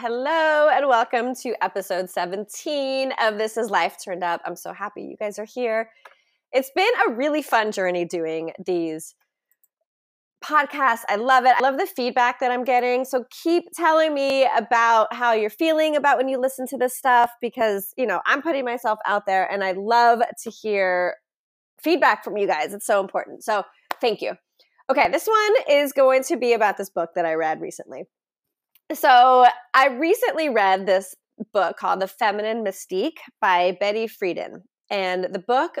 Hello and welcome to episode 17 of This is Life Turned Up. I'm so happy you guys are here. It's been a really fun journey doing these podcasts. I love it. I love the feedback that I'm getting. So keep telling me about how you're feeling about when you listen to this stuff because, you know, I'm putting myself out there and I love to hear feedback from you guys. It's so important. So thank you. Okay, this one is going to be about this book that I read recently. So I recently read this book called The Feminine Mystique by Betty Friedan. And the book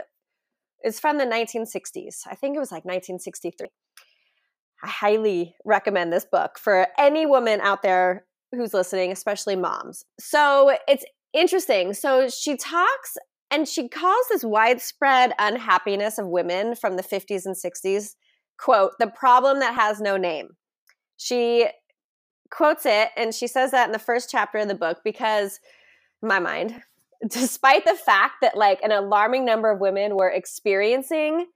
is from the 1960s. I think it was like 1963. I highly recommend this book for any woman out there who's listening, especially moms. So it's interesting. So she talks and she calls this widespread unhappiness of women from the 50s and 60s, quote, the problem that has no name. She quotes it, and she says that in the first chapter of the book because, my mind, despite the fact that like an alarming number of women were experiencing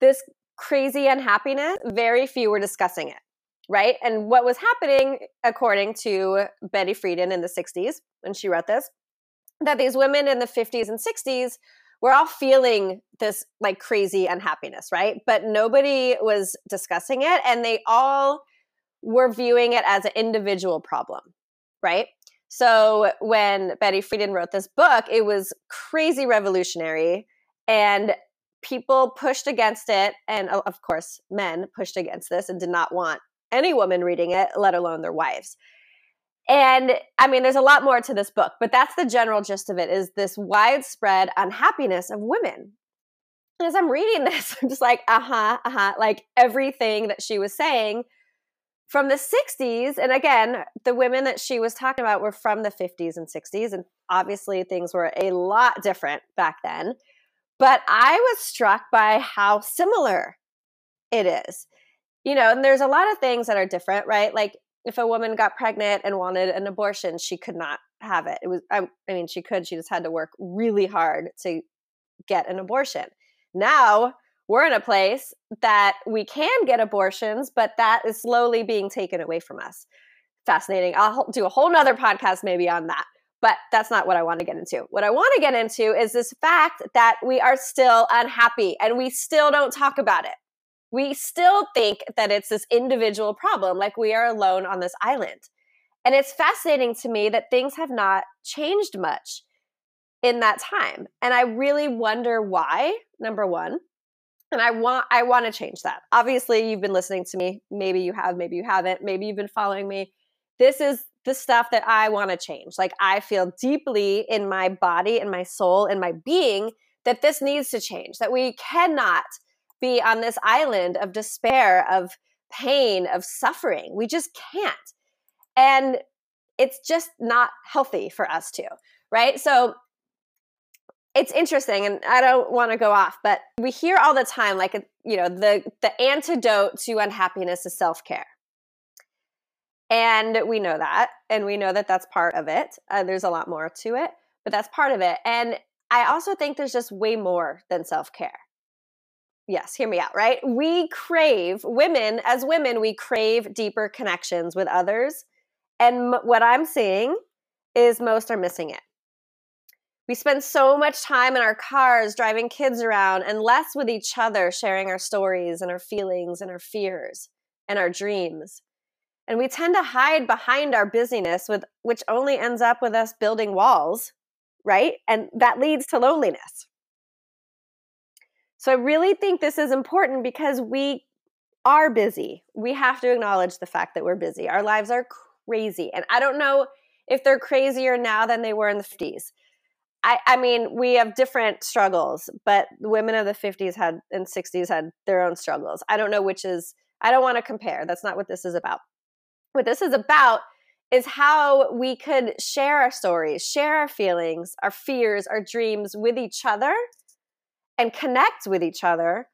this crazy unhappiness, very few were discussing it. Right. And what was happening, according to Betty Friedan in the 60s, when she wrote this, that these women in the 50s and 60s were all feeling this like crazy unhappiness, right? But nobody was discussing it. And they all we're viewing it as an individual problem, right? So when Betty Friedan wrote this book, it was crazy revolutionary and people pushed against it. And of course, men pushed against this and did not want any woman reading it, let alone their wives. And I mean, there's a lot more to this book, but that's the general gist of it is this widespread unhappiness of women. As I'm reading this, I'm just like, uh huh, uh huh, like everything that she was saying from the 60s and again the women that she was talking about were from the 50s and 60s and obviously things were a lot different back then. But i was struck by how similar it is. You know and there's a lot of things that are different right? Like if a woman got pregnant and wanted an abortion she could not have it. It was I, I mean she could she just had to work really hard to get an abortion. Now we're in a place that we can get abortions, but that is slowly being taken away from us. Fascinating. I'll do a whole nother podcast maybe on that, but that's not what I want to get into. What I want to get into is this fact that we are still unhappy and we still don't talk about it. We still think that it's this individual problem, like we are alone on this island. And it's fascinating to me that things have not changed much in that time. And I really wonder why, number one and i want i want to change that. Obviously you've been listening to me. Maybe you have maybe you haven't. Maybe you've been following me. This is the stuff that i want to change. Like i feel deeply in my body and my soul and my being that this needs to change that we cannot be on this island of despair of pain of suffering. We just can't. And it's just not healthy for us to right? So it's interesting and i don't want to go off but we hear all the time like you know the the antidote to unhappiness is self-care. And we know that and we know that that's part of it uh, there's a lot more to it but that's part of it. And i also think there's just way more than self-care. Yes hear me out right? We crave women as women we crave deeper connections with others and m- what i'm seeing is most are missing it we spend so much time in our cars driving kids around and less with each other, sharing our stories and our feelings and our fears and our dreams. And we tend to hide behind our busyness, with, which only ends up with us building walls, right? And that leads to loneliness. So I really think this is important because we are busy. We have to acknowledge the fact that we're busy. Our lives are crazy. And I don't know if they're crazier now than they were in the 50s. I, I mean, we have different struggles, but women of the 50s had and 60s had their own struggles. I don't know which is, I don't want to compare. That's not what this is about. What this is about is how we could share our stories, share our feelings, our fears, our dreams with each other and connect with each other,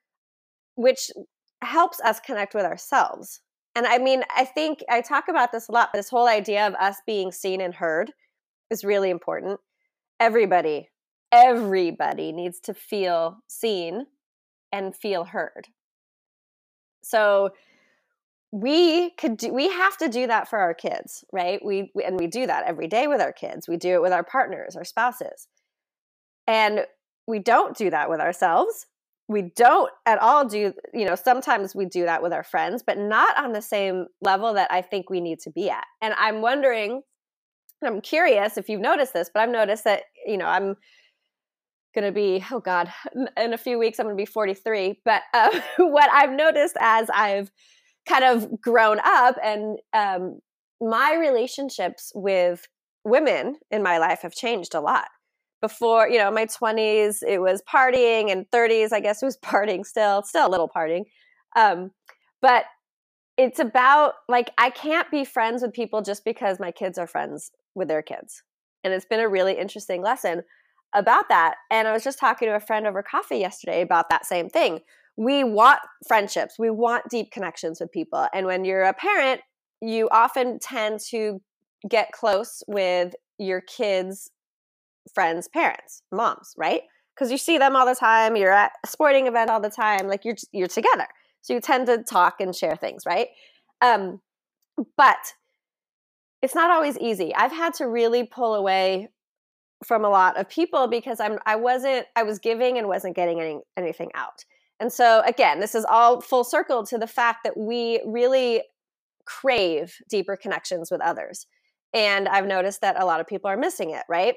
which helps us connect with ourselves. And I mean, I think I talk about this a lot. This whole idea of us being seen and heard is really important everybody, everybody needs to feel seen and feel heard. So we could do we have to do that for our kids right? We, we, and we do that every day with our kids. We do it with our partners our spouses. And we don't do that with ourselves. We don't at all do you know sometimes we do that with our friends but not on the same level that i think we need to be at. And i'm wondering i'm curious if you've noticed this but i've noticed that you know i'm going to be oh god in a few weeks i'm going to be 43 but uh, what i've noticed as i've kind of grown up and um, my relationships with women in my life have changed a lot. Before you know my 20s it was partying and 30s i guess it was partying still still a little partying um, but it's about like i can't be friends with people just because my kids are friends with their kids and it's been a really interesting lesson about that and i was just talking to a friend over coffee yesterday about that same thing. We want friendships we want deep connections with people and when you're a parent you often tend to get close with your kids friends parents moms right? Because you see them all the time you're at a sporting event all the time like you're you're together. So you tend to talk and share things right? Um but it's not always easy i've had to really pull away from a lot of people because i'm i wasn't i was giving and wasn't getting any, anything out and so, again, this is all full circle to the fact that we really crave deeper connections with others. And I've noticed that a lot of people are missing it, right?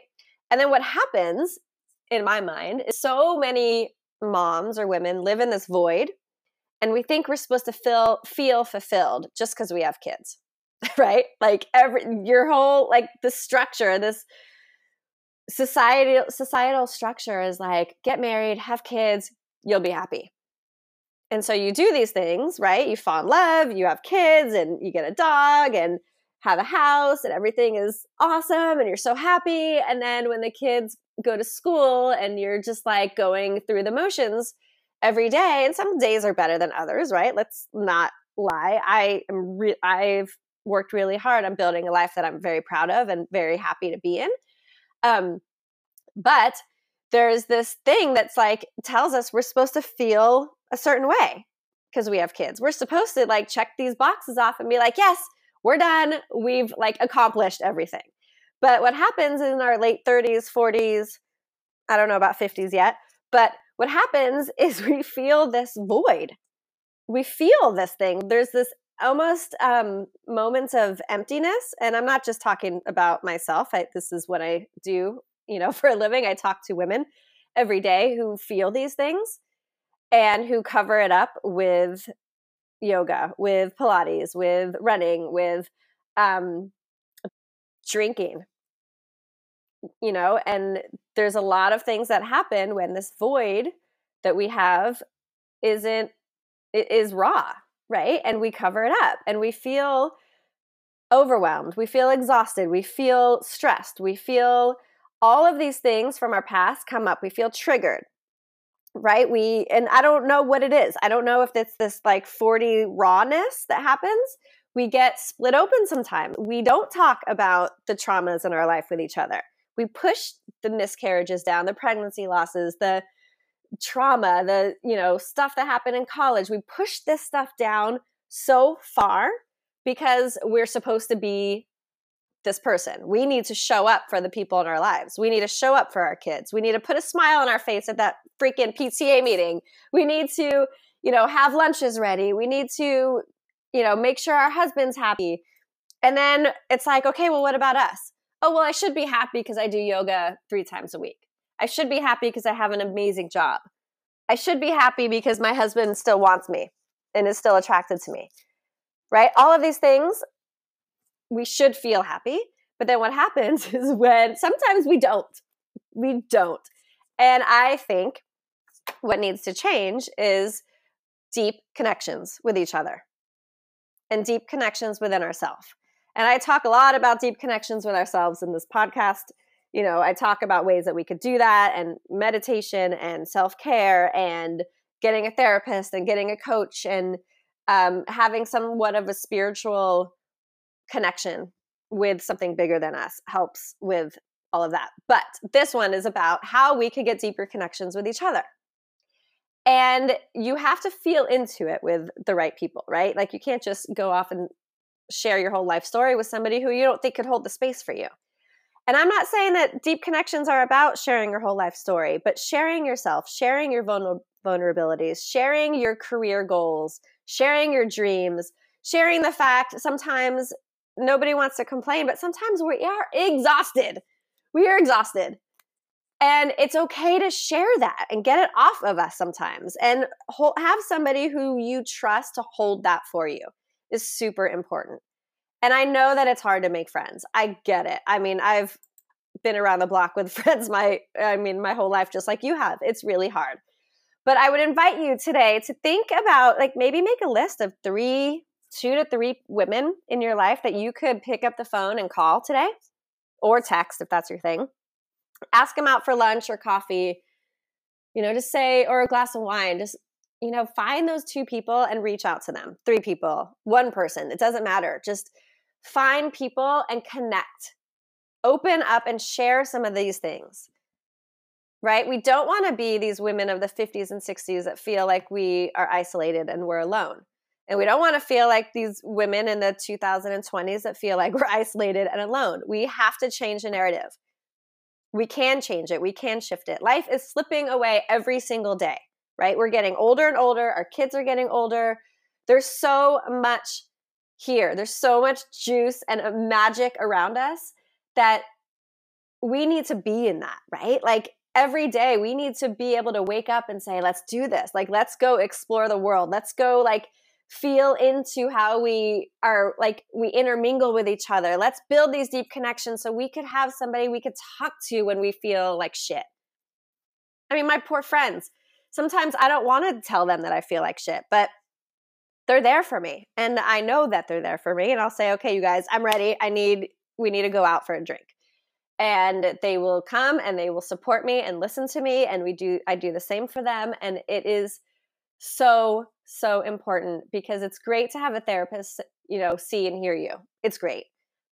And then what happens in my mind is so many moms or women live in this void and we think we're supposed to feel feel fulfilled just because we have kids right like every your whole like the structure this societal societal structure is like get married have kids you'll be happy. And so you do these things, right? You fall in love, you have kids, and you get a dog and have a house, and everything is awesome, and you're so happy. And then when the kids go to school and you're just like going through the motions every day, and some days are better than others, right? Let's not lie. I am re- I've worked really hard on building a life that I'm very proud of and very happy to be in. Um, but there's this thing that's like tells us we're supposed to feel a certain way because we have kids. We're supposed to like check these boxes off and be like, yes, we're done. We've like accomplished everything. But what happens in our late 30s, 40s, I don't know about 50s yet, but what happens is we feel this void. We feel this thing. There's this almost um, moments of emptiness. And I'm not just talking about myself. I, this is what I do you know, for a living. I talk to women every day who feel these things and who cover it up with yoga, with Pilates, with running, with um, drinking. You know, and there's a lot of things that happen when this void that we have isn't is raw, right? And we cover it up and we feel overwhelmed, we feel exhausted, we feel stressed, we feel all of these things from our past come up. We feel triggered, right? We, and I don't know what it is. I don't know if it's this like 40 rawness that happens. We get split open sometimes. We don't talk about the traumas in our life with each other. We push the miscarriages down, the pregnancy losses, the trauma, the, you know, stuff that happened in college. We push this stuff down so far because we're supposed to be this person. We need to show up for the people in our lives. We need to show up for our kids. We need to put a smile on our face at that freaking PTA meeting. We need to, you know, have lunches ready. We need to, you know, make sure our husband's happy. And then it's like, okay, well, what about us? Oh, well, I should be happy because I do yoga three times a week. I should be happy because I have an amazing job. I should be happy because my husband still wants me and is still attracted to me. Right? All of these things we should feel happy. But then what happens is when sometimes we don't. We don't. And I think what needs to change is deep connections with each other and deep connections within ourselves. And I talk a lot about deep connections with ourselves in this podcast. You know, I talk about ways that we could do that and meditation and self care and getting a therapist and getting a coach and um, having somewhat of a spiritual connection with something bigger than us helps with all of that. But this one is about how we could get deeper connections with each other. And you have to feel into it with the right people, right? Like you can't just go off and share your whole life story with somebody who you don't think could hold the space for you. And I'm not saying that deep connections are about sharing your whole life story, but sharing yourself, sharing your vulnerabilities, sharing your career goals, sharing your dreams, sharing the fact sometimes nobody wants to complain, but sometimes we are exhausted. We are exhausted. And it's okay to share that and get it off of us sometimes and have somebody who you trust to hold that for you is super important. And I know that it's hard to make friends. I get it. I mean, I've been around the block with friends my I mean my whole life just like you have. It's really hard. But I would invite you today to think about like maybe make a list of 3 2 to 3 women in your life that you could pick up the phone and call today or text if that's your thing ask them out for lunch or coffee you know just say or a glass of wine just you know find those two people and reach out to them three people one person it doesn't matter just find people and connect. Open up and share some of these things. Right? We don't want to be these women of the 50s and 60s that feel like we are isolated and we're alone. And we don't want to feel like these women in the 2020s that feel like we're isolated and alone. We have to change the narrative. We can change it, we can shift it. Life is slipping away every single day, right? We're getting older and older, our kids are getting older. There's so much here, there's so much juice and uh, magic around us that we need to be in that, right? Like every day we need to be able to wake up and say, let's do this. Like, let's go explore the world. Let's go, like, feel into how we are like we intermingle with each other. Let's build these deep connections so we could have somebody we could talk to when we feel like shit. I mean, my poor friends. Sometimes I don't want to tell them that I feel like shit, but they're there for me. And I know that they're there for me. And I'll say, okay, you guys, I'm ready. I need, we need to go out for a drink. And they will come and they will support me and listen to me. And we do, I do the same for them. And it is so so important because it's great to have a therapist, you know, see and hear you. It's great.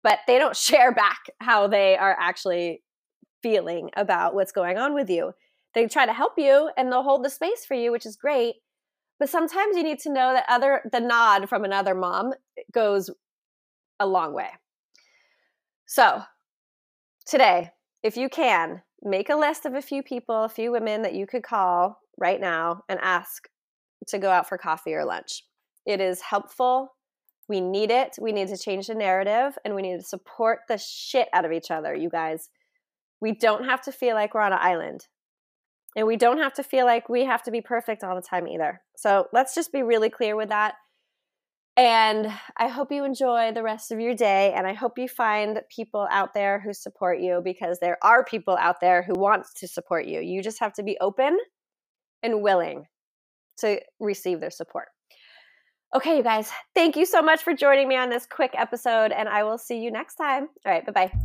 But they don't share back how they are actually feeling about what's going on with you. They try to help you and they'll hold the space for you, which is great. But sometimes you need to know that other the nod from another mom eh, goes a long way. So, today, if you can, make a list of a few people, a few women that you could call right now and ask to go out for coffee or lunch. It is helpful. We need it. We need to change the narrative and we need to support the shit out of each other, you guys. We don't have to feel like we're on an island. And we don't have to feel like we have to be perfect all the time either. So let's just be really clear with that. And I hope you enjoy the rest of your day. And I hope you find people out there who support you because there are people out there who want to support you. You just have to be open and willing to receive their support. Okay, you guys, thank you so much for joining me on this quick episode, and I will see you next time. All right, bye bye.